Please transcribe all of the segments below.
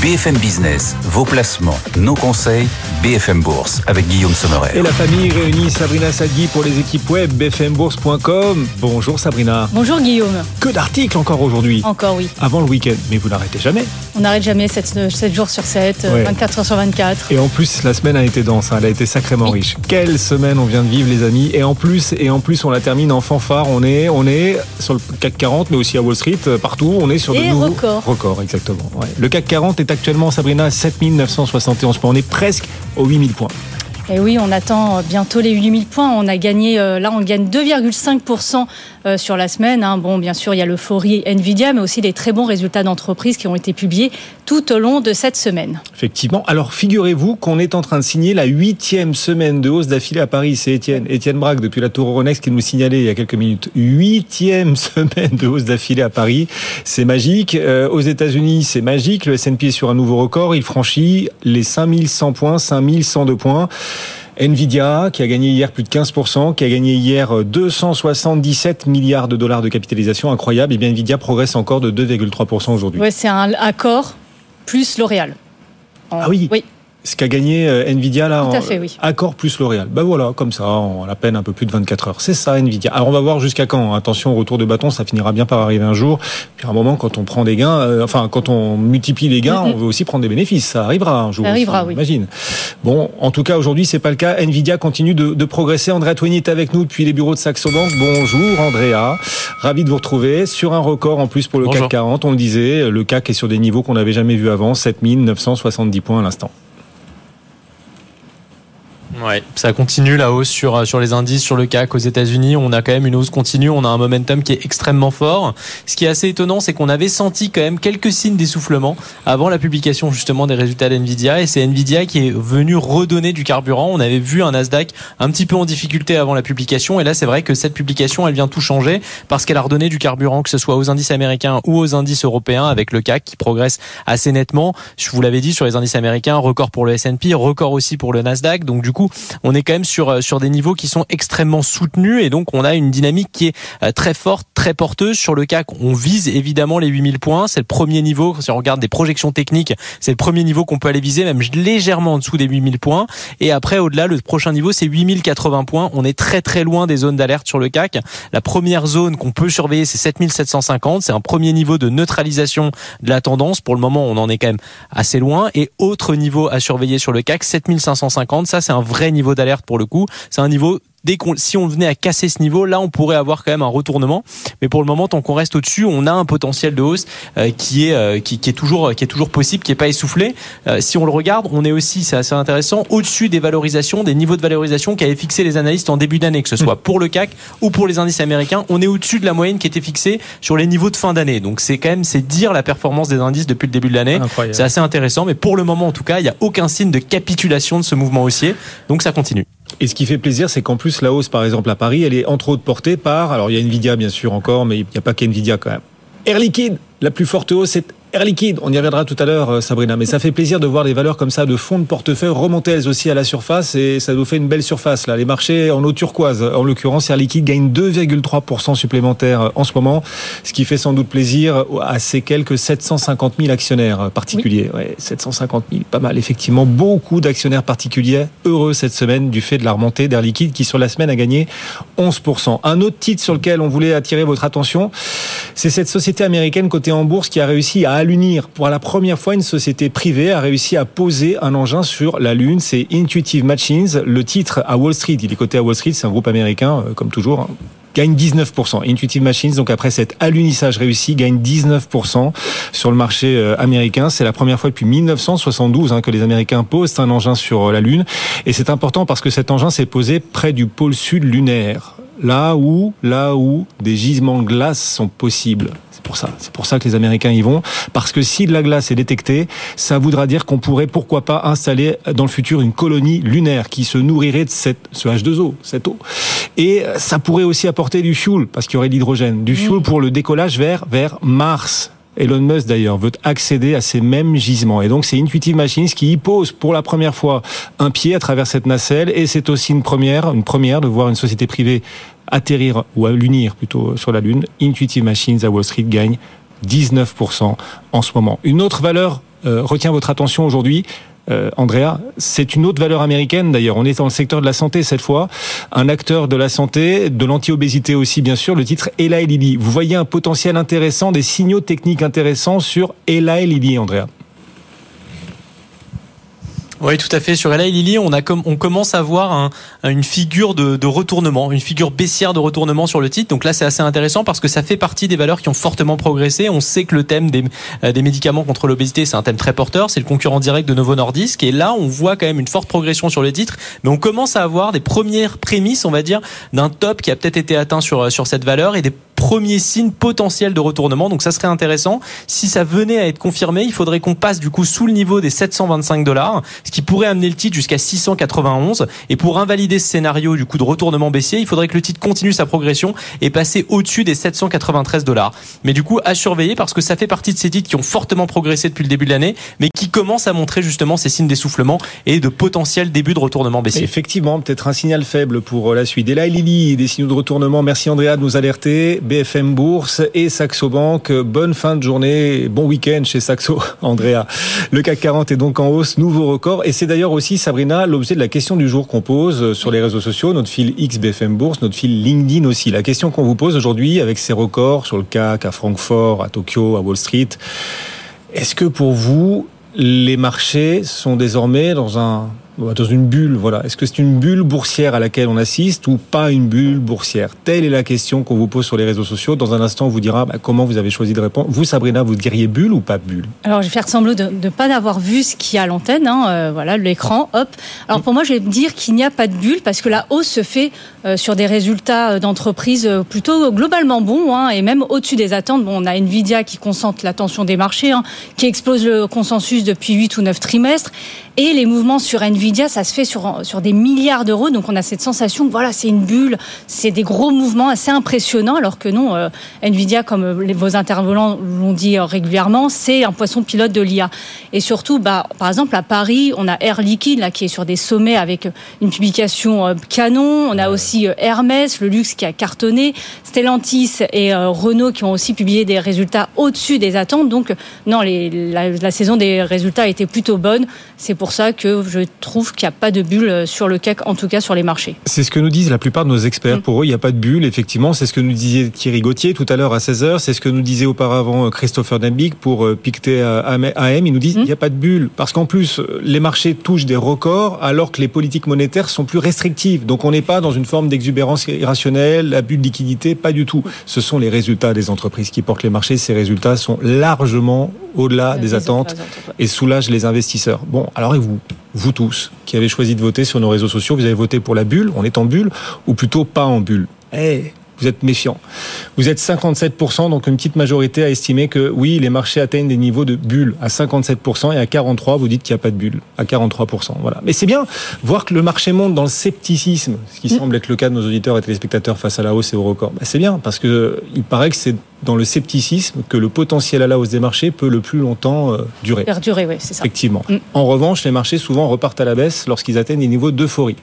BFM Business, vos placements, nos conseils, BFM Bourse avec Guillaume Sommeret. Et la famille réunit Sabrina Sadgui pour les équipes web bfmbourse.com. Bonjour Sabrina. Bonjour Guillaume. Que d'articles encore aujourd'hui. Encore oui. Avant le week-end, mais vous n'arrêtez jamais. On n'arrête jamais 7, 7, jours sur 7, Ouais. 24 heures sur 24. Et en plus, la semaine a été dense, hein, elle a été sacrément Oui. riche. Quelle semaine on vient de vivre, les amis. Et en plus, et en plus, on la termine en fanfare. On est, on est sur le CAC 40, mais aussi à Wall Street, euh, partout. On est sur de Et nouveaux record. records, exactement. ouais. Le CAC 40 est actuellement, Sabrina, à 7971 points. On est presque aux 8000 points. Et oui, on attend bientôt les 8000 points. On a gagné, euh, là, on gagne 2,5% euh, sur la semaine. hein. Bon, bien sûr, il y a l'euphorie Nvidia, mais aussi des très bons résultats d'entreprise qui ont été publiés tout au long de cette semaine. Effectivement. Alors, figurez-vous qu'on est en train de signer la huitième semaine de hausse d'affilée à Paris. C'est Étienne, Étienne Braque, depuis la Tour Euronext, qui nous signalait il y a quelques minutes. Huitième semaine de hausse d'affilée à Paris. C'est magique. Euh, aux États-Unis, c'est magique. Le S&P est sur un nouveau record. Il franchit les 5100 points, 5102 points. Nvidia, qui a gagné hier plus de 15%, qui a gagné hier euh, 277 milliards de dollars de capitalisation, incroyable. Et bien Nvidia progresse encore de 2,3% aujourd'hui. Ouais, c'est un accord plus L'Oréal. En- Ah oui. Oui. Ce qu'a gagné euh, Nvidia là, Tout à en- fait, oui. accord plus L'Oréal. Ben voilà, comme ça, en à peine un peu plus de 24 heures. C'est ça Nvidia. Alors on va voir jusqu'à quand. Attention, au retour de bâton, ça finira bien par arriver un jour. Puis à un moment, quand on prend des gains, euh, enfin quand on multiplie les gains, on veut aussi prendre des bénéfices. Ça arrivera un jour. Ça arrivera, aussi, oui. Imagine. Bon, en tout cas aujourd'hui, c'est pas le cas. Nvidia continue de, de progresser. Andrea Twigny est avec nous depuis les bureaux de Saxo Bank. Bonjour Andrea, ravi de vous retrouver sur un record en plus pour le Bonjour. CAC 40. On le disait, le CAC est sur des niveaux qu'on n'avait jamais vus avant, 7970 points à l'instant. Ouais, ça continue la hausse sur, euh, sur les indices, sur le CAC aux États-Unis. On a quand même une hausse continue, on a un momentum qui est extrêmement fort. Ce qui est assez étonnant, c'est qu'on avait senti quand même quelques signes d'essoufflement avant la publication justement des résultats d'NVIDIA. Et c'est NVIDIA qui est venu redonner du carburant. On avait vu un Nasdaq un petit peu en difficulté avant la publication. Et là, c'est vrai que cette publication, elle vient tout changer parce qu'elle a redonné du carburant, que ce soit aux indices américains ou aux indices européens, avec le CAC qui progresse assez nettement. Je vous l'avais dit sur les indices américains, record pour le S&P, record aussi pour le Nasdaq. Donc du coup, on est quand même sur euh, sur des niveaux qui sont extrêmement soutenus et donc on a une dynamique qui est euh, très forte, très porteuse sur le CAC. On vise évidemment les 8000 points, c'est le premier niveau si on regarde des projections techniques, c'est le premier niveau qu'on peut aller viser même légèrement en dessous des 8000 points et après au-delà le prochain niveau c'est 8080 points. On est très très loin des zones d'alerte sur le CAC. La première zone qu'on peut surveiller c'est 7750, c'est un premier niveau de neutralisation de la tendance. Pour le moment, on en est quand même assez loin. Et autre niveau à surveiller sur le CAC, 7550. Ça, c'est un vrai niveau d'alerte pour le coup. C'est un niveau Dès qu'on, si on venait à casser ce niveau, là, on pourrait avoir quand même un retournement. Mais pour le moment, tant qu'on reste au-dessus, on a un potentiel de hausse euh, qui est euh, qui, qui est toujours qui est toujours possible, qui est pas essoufflé. Euh, si on le regarde, on est aussi, c'est assez intéressant, au-dessus des valorisations, des niveaux de valorisation qu'avaient fixé les analystes en début d'année, que ce soit pour le CAC ou pour les indices américains. On est au-dessus de la moyenne qui était fixée sur les niveaux de fin d'année. Donc c'est quand même c'est dire la performance des indices depuis le début de l'année. C'est assez intéressant, mais pour le moment en tout cas, il n'y a aucun signe de capitulation de ce mouvement haussier. Donc ça continue. Et ce qui fait plaisir, c'est qu'en plus, la hausse, par exemple, à Paris, elle est entre autres portée par, alors il y a Nvidia bien sûr encore, mais il n'y a pas qu'Nvidia quand même. Air Liquide, la plus forte hausse, c'est Air Liquide. On y reviendra tout à l'heure, euh, Sabrina, mais ça fait plaisir de voir des valeurs comme ça de fonds de portefeuille remonter elles aussi à la surface et ça nous fait une belle surface là. Les marchés en eau turquoise, en l'occurrence, Air Liquide gagne 2,3% supplémentaires euh, en ce moment, ce qui fait sans doute plaisir à ces quelques 750 000 actionnaires euh, particuliers. Ouais, 750 000, pas mal effectivement. Beaucoup d'actionnaires particuliers heureux cette semaine du fait de la remontée d'Air Liquide qui sur la semaine a gagné 11%. Un autre titre sur lequel on voulait attirer votre attention, c'est cette société américaine cotée en bourse qui a réussi à allunir. Pour la première fois, une société privée a réussi à poser un engin sur la Lune. C'est Intuitive Machines. Le titre à Wall Street, il est coté à Wall Street, c'est un groupe américain, euh, comme toujours. hein, gagne 19%. Intuitive Machines, donc après cet alunissage réussi, gagne 19% sur le marché euh, américain. C'est la première fois depuis 1972 hein, que les Américains posent un engin sur euh, la Lune. Et c'est important parce que cet engin s'est posé près du pôle sud lunaire. Là où, là où des gisements de glace sont possibles. C'est pour ça. C'est pour ça que les Américains y vont. Parce que si de la glace est détectée, ça voudra dire qu'on pourrait, pourquoi pas, installer dans le futur une colonie lunaire qui se nourrirait de cette, ce H2O, cette eau. Et ça pourrait aussi apporter du fuel, parce qu'il y aurait de l'hydrogène. Du fuel pour le décollage vers, vers Mars. Elon Musk d'ailleurs veut accéder à ces mêmes gisements. Et donc c'est Intuitive Machines qui y pose pour la première fois un pied à travers cette nacelle. Et c'est aussi une première, une première de voir une société privée atterrir ou à l'unir plutôt sur la Lune. Intuitive Machines à Wall Street gagne 19% en ce moment. Une autre valeur euh, retient votre attention aujourd'hui euh, Andrea, c'est une autre valeur américaine d'ailleurs. On est dans le secteur de la santé cette fois. Un acteur de la santé, de l'anti-obésité aussi bien sûr, le titre et Lilly. Vous voyez un potentiel intéressant, des signaux techniques intéressants sur et Lilly, Andrea oui, tout à fait. Sur Ella et Lily, on, a on commence à voir un, une figure de, retournement, une figure baissière de retournement sur le titre. Donc là, c'est assez intéressant parce que ça fait partie des valeurs qui ont fortement progressé. On sait que le thème des, euh, des médicaments contre l'obésité, c'est un thème très porteur. C'est le concurrent direct de Novo Nordisk. Et là, on voit quand même une forte progression sur le titre. Mais on commence à avoir des premières prémices, on va dire, d'un top qui a peut-être été atteint sur, sur cette valeur et des premier signe potentiel de retournement. Donc ça serait intéressant. Si ça venait à être confirmé, il faudrait qu'on passe du coup sous le niveau des 725 dollars, ce qui pourrait amener le titre jusqu'à 691. Et pour invalider ce scénario du coup de retournement baissier, il faudrait que le titre continue sa progression et passer au-dessus des 793 dollars. Mais du coup, à surveiller parce que ça fait partie de ces titres qui ont fortement progressé depuis le début de l'année, mais qui commencent à montrer justement ces signes d'essoufflement et de potentiel début de retournement baissier. Effectivement, peut-être un signal faible pour la suite. Et là, Lily, des signaux de retournement. Merci Andrea de nous alerter. BFM Bourse et Saxo Bank. Bonne fin de journée, bon week-end chez Saxo, Andrea. Le CAC 40 est donc en hausse, nouveau record. Et c'est d'ailleurs aussi, Sabrina, l'objet de la question du jour qu'on pose sur les réseaux sociaux, notre fil X BFM Bourse, notre fil LinkedIn aussi. La question qu'on vous pose aujourd'hui avec ces records sur le CAC, à Francfort, à Tokyo, à Wall Street, est-ce que pour vous, les marchés sont désormais dans un dans une bulle, voilà. Est-ce que c'est une bulle boursière à laquelle on assiste ou pas une bulle boursière? Telle est la question qu'on vous pose sur les réseaux sociaux. Dans un instant, on vous dira bah, comment vous avez choisi de répondre. Vous, Sabrina, vous diriez bulle ou pas bulle? Alors, je vais faire semblant de ne pas avoir vu ce qu'il y a à l'antenne. Hein, euh, voilà, l'écran, hop. Alors, pour moi, je vais dire qu'il n'y a pas de bulle parce que la hausse se fait euh, sur des résultats euh, d'entreprise plutôt globalement bons hein, et même au-dessus des attentes. On a Nvidia qui concentre l'attention des marchés, hein, qui explose le consensus depuis 8 ou 9 trimestres. Et les mouvements sur Nvidia, ça se fait sur, sur des milliards d'euros. Donc on a cette sensation que voilà, c'est une bulle, c'est des gros mouvements assez impressionnants, alors que non, euh, Nvidia, comme euh, vos intervenants l'ont dit euh, régulièrement, c'est un poisson pilote de l'IA. Et surtout, bah, par exemple, à Paris, on a Air Liquide là, qui est sur des sommets avec une publication canon. On a aussi Hermès, le luxe qui a cartonné, Stellantis et Renault qui ont aussi publié des résultats au-dessus des attentes. Donc non, les, la, la saison des résultats a été plutôt bonne. C'est pour ça que je trouve qu'il n'y a pas de bulle sur le CAC, en tout cas sur les marchés. C'est ce que nous disent la plupart de nos experts. Mm. Pour eux, il n'y a pas de bulle, effectivement. C'est ce que nous disait Thierry Gauthier tout à l'heure à 16h. C'est ce que nous disait auparavant euh, Christopher Dembig pour euh, Pictet AM. Ils nous disent qu'il mm. n'y a pas de bulle. Parce qu'en plus, les marchés touchent des records alors que les politiques monétaires sont plus restrictives. Donc on n'est pas dans une forme d'exubérance irrationnelle, la bulle de liquidité, pas du tout. Ce sont les résultats des entreprises qui portent les marchés. Ces résultats sont largement au-delà des attentes et soulagent les investisseurs. Bon, alors vous, vous tous, qui avez choisi de voter sur nos réseaux sociaux, vous avez voté pour la bulle, on est en bulle, ou plutôt pas en bulle. Eh, vous êtes méfiant. Vous êtes 57%, donc une petite majorité a estimé que oui, les marchés atteignent des niveaux de bulle à 57% et à 43%, vous dites qu'il n'y a pas de bulle à 43%. Voilà. Mais c'est bien voir que le marché monte dans le scepticisme, ce qui mm. semble être le cas de nos auditeurs et téléspectateurs face à la hausse et au record. Ben, c'est bien parce que il paraît que c'est dans le scepticisme que le potentiel à la hausse des marchés peut le plus longtemps euh, durer. Perdurer, oui, c'est ça. Effectivement. Mm. En revanche, les marchés souvent repartent à la baisse lorsqu'ils atteignent des niveaux d'euphorie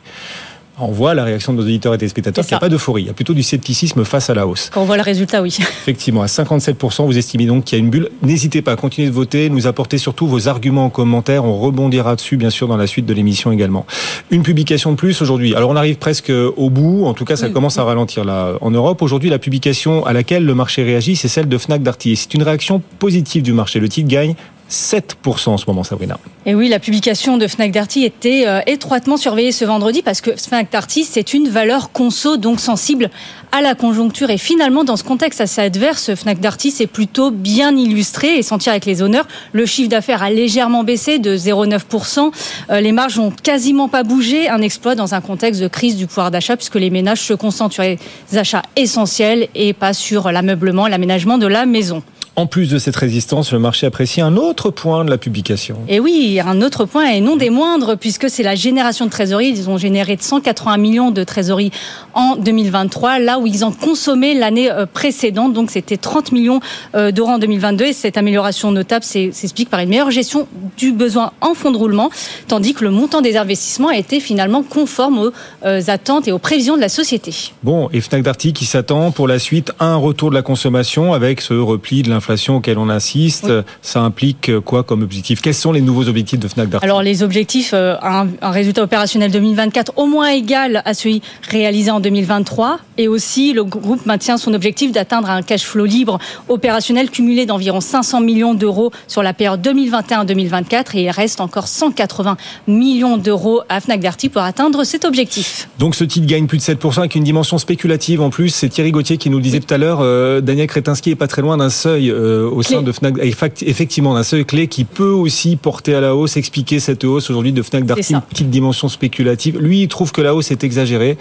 on voit la réaction de nos auditeurs et téléspectateurs qu'il n'y a pas d'euphorie, il y a plutôt du scepticisme face à la hausse. Quand on voit le résultat, oui. Effectivement, à 57%, vous estimez donc qu'il y a une bulle. N'hésitez pas à continuer de voter, nous apporter surtout vos arguments en commentaire. On rebondira dessus, bien sûr, dans la suite de l'émission également. Une publication de plus aujourd'hui. Alors, on arrive presque au bout. En tout cas, ça commence à ralentir là en Europe. Aujourd'hui, la publication à laquelle le marché réagit, c'est celle de Fnac Darty. C'est une réaction positive du marché. Le titre gagne 7% en ce moment, Sabrina. Et oui, la publication de Fnac Darty était euh, étroitement surveillée ce vendredi parce que Fnac Darty, c'est une valeur conso, donc sensible à la conjoncture. Et finalement, dans ce contexte assez adverse, Fnac Darty s'est plutôt bien illustré et sentir avec les honneurs. Le chiffre d'affaires a légèrement baissé de 0,9%. Euh, les marges ont quasiment pas bougé. Un exploit dans un contexte de crise du pouvoir d'achat puisque les ménages se concentrent sur les achats essentiels et pas sur l'ameublement, l'aménagement de la maison. En plus de cette résistance, le marché apprécie un autre point de la publication. Et oui, un autre point, et non des moindres, puisque c'est la génération de trésorerie. Ils ont généré 180 millions de trésorerie en 2023, là où ils ont consommé l'année euh, précédente. Donc c'était 30 millions euh, d'euros en 2022. Et cette amélioration notable s'explique par une meilleure gestion du besoin en fonds de roulement, tandis que le montant des investissements a été finalement conforme aux euh, attentes et aux prévisions de la société. Bon, et Fnac Darty qui s'attend pour la suite à un retour de la consommation avec ce repli de l'inflation l'inflation auquel on assiste, Oui. ça implique quoi comme objectif? Quels sont les nouveaux objectifs de Fnac Darty? Alors les objectifs, euh, un, un résultat opérationnel 2024 au moins égal à celui réalisé en 2023 et aussi le groupe maintient son objectif d'atteindre un cash flow libre opérationnel cumulé d'environ 500 millions d'euros sur la période 2021-2024 et il reste encore 180 millions d'euros à Fnac Darty pour atteindre cet objectif. Donc ce titre gagne plus de 7% avec une dimension spéculative en plus. C'est Thierry Gauthier qui nous le disait tout à l'heure. euh, Daniel Kretinsky est pas très loin d'un seuil au sein de Fnac. Effect- Effectivement, d'un seuil clé qui peut aussi porter à la hausse, expliquer cette hausse aujourd'hui de Fnac Darty, petite dimension spéculative. Lui, il trouve que la hausse est exagérée.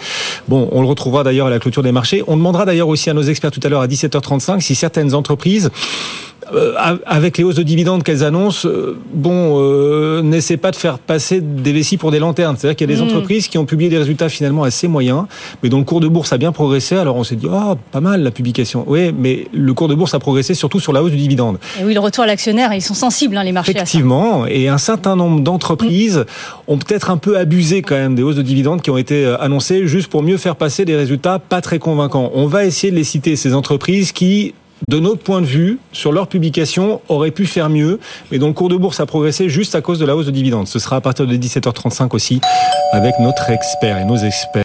Bon, on le retrouvera d'ailleurs à la clôture des marchés. On demandera d'ailleurs aussi à nos experts tout à l'heure à 17h35 si certaines entreprises euh, avec les hausses de dividendes qu'elles annoncent, euh, bon, euh, n'essaie pas de faire passer des vessies pour des lanternes. C'est-à-dire qu'il y a des Mm. entreprises qui ont publié des résultats finalement assez moyens, mais dont le cours de bourse a bien progressé. Alors on s'est dit, oh, pas mal la publication. Oui, mais le cours de bourse a progressé surtout sur la hausse du dividende. Et oui, le retour à l'actionnaire, ils sont sensibles hein, les marchés. à ça. Effectivement, et un certain nombre d'entreprises ont peut-être un peu abusé quand même des hausses de dividendes qui ont été euh, annoncées juste pour mieux faire passer des résultats pas très convaincants. On va essayer de les citer, ces entreprises qui de notre point de vue, sur leur publication, auraient pu faire mieux, mais dont le cours de bourse a progressé juste à cause de la hausse de dividendes. Ce sera à partir de 17h35 aussi avec notre expert et nos experts.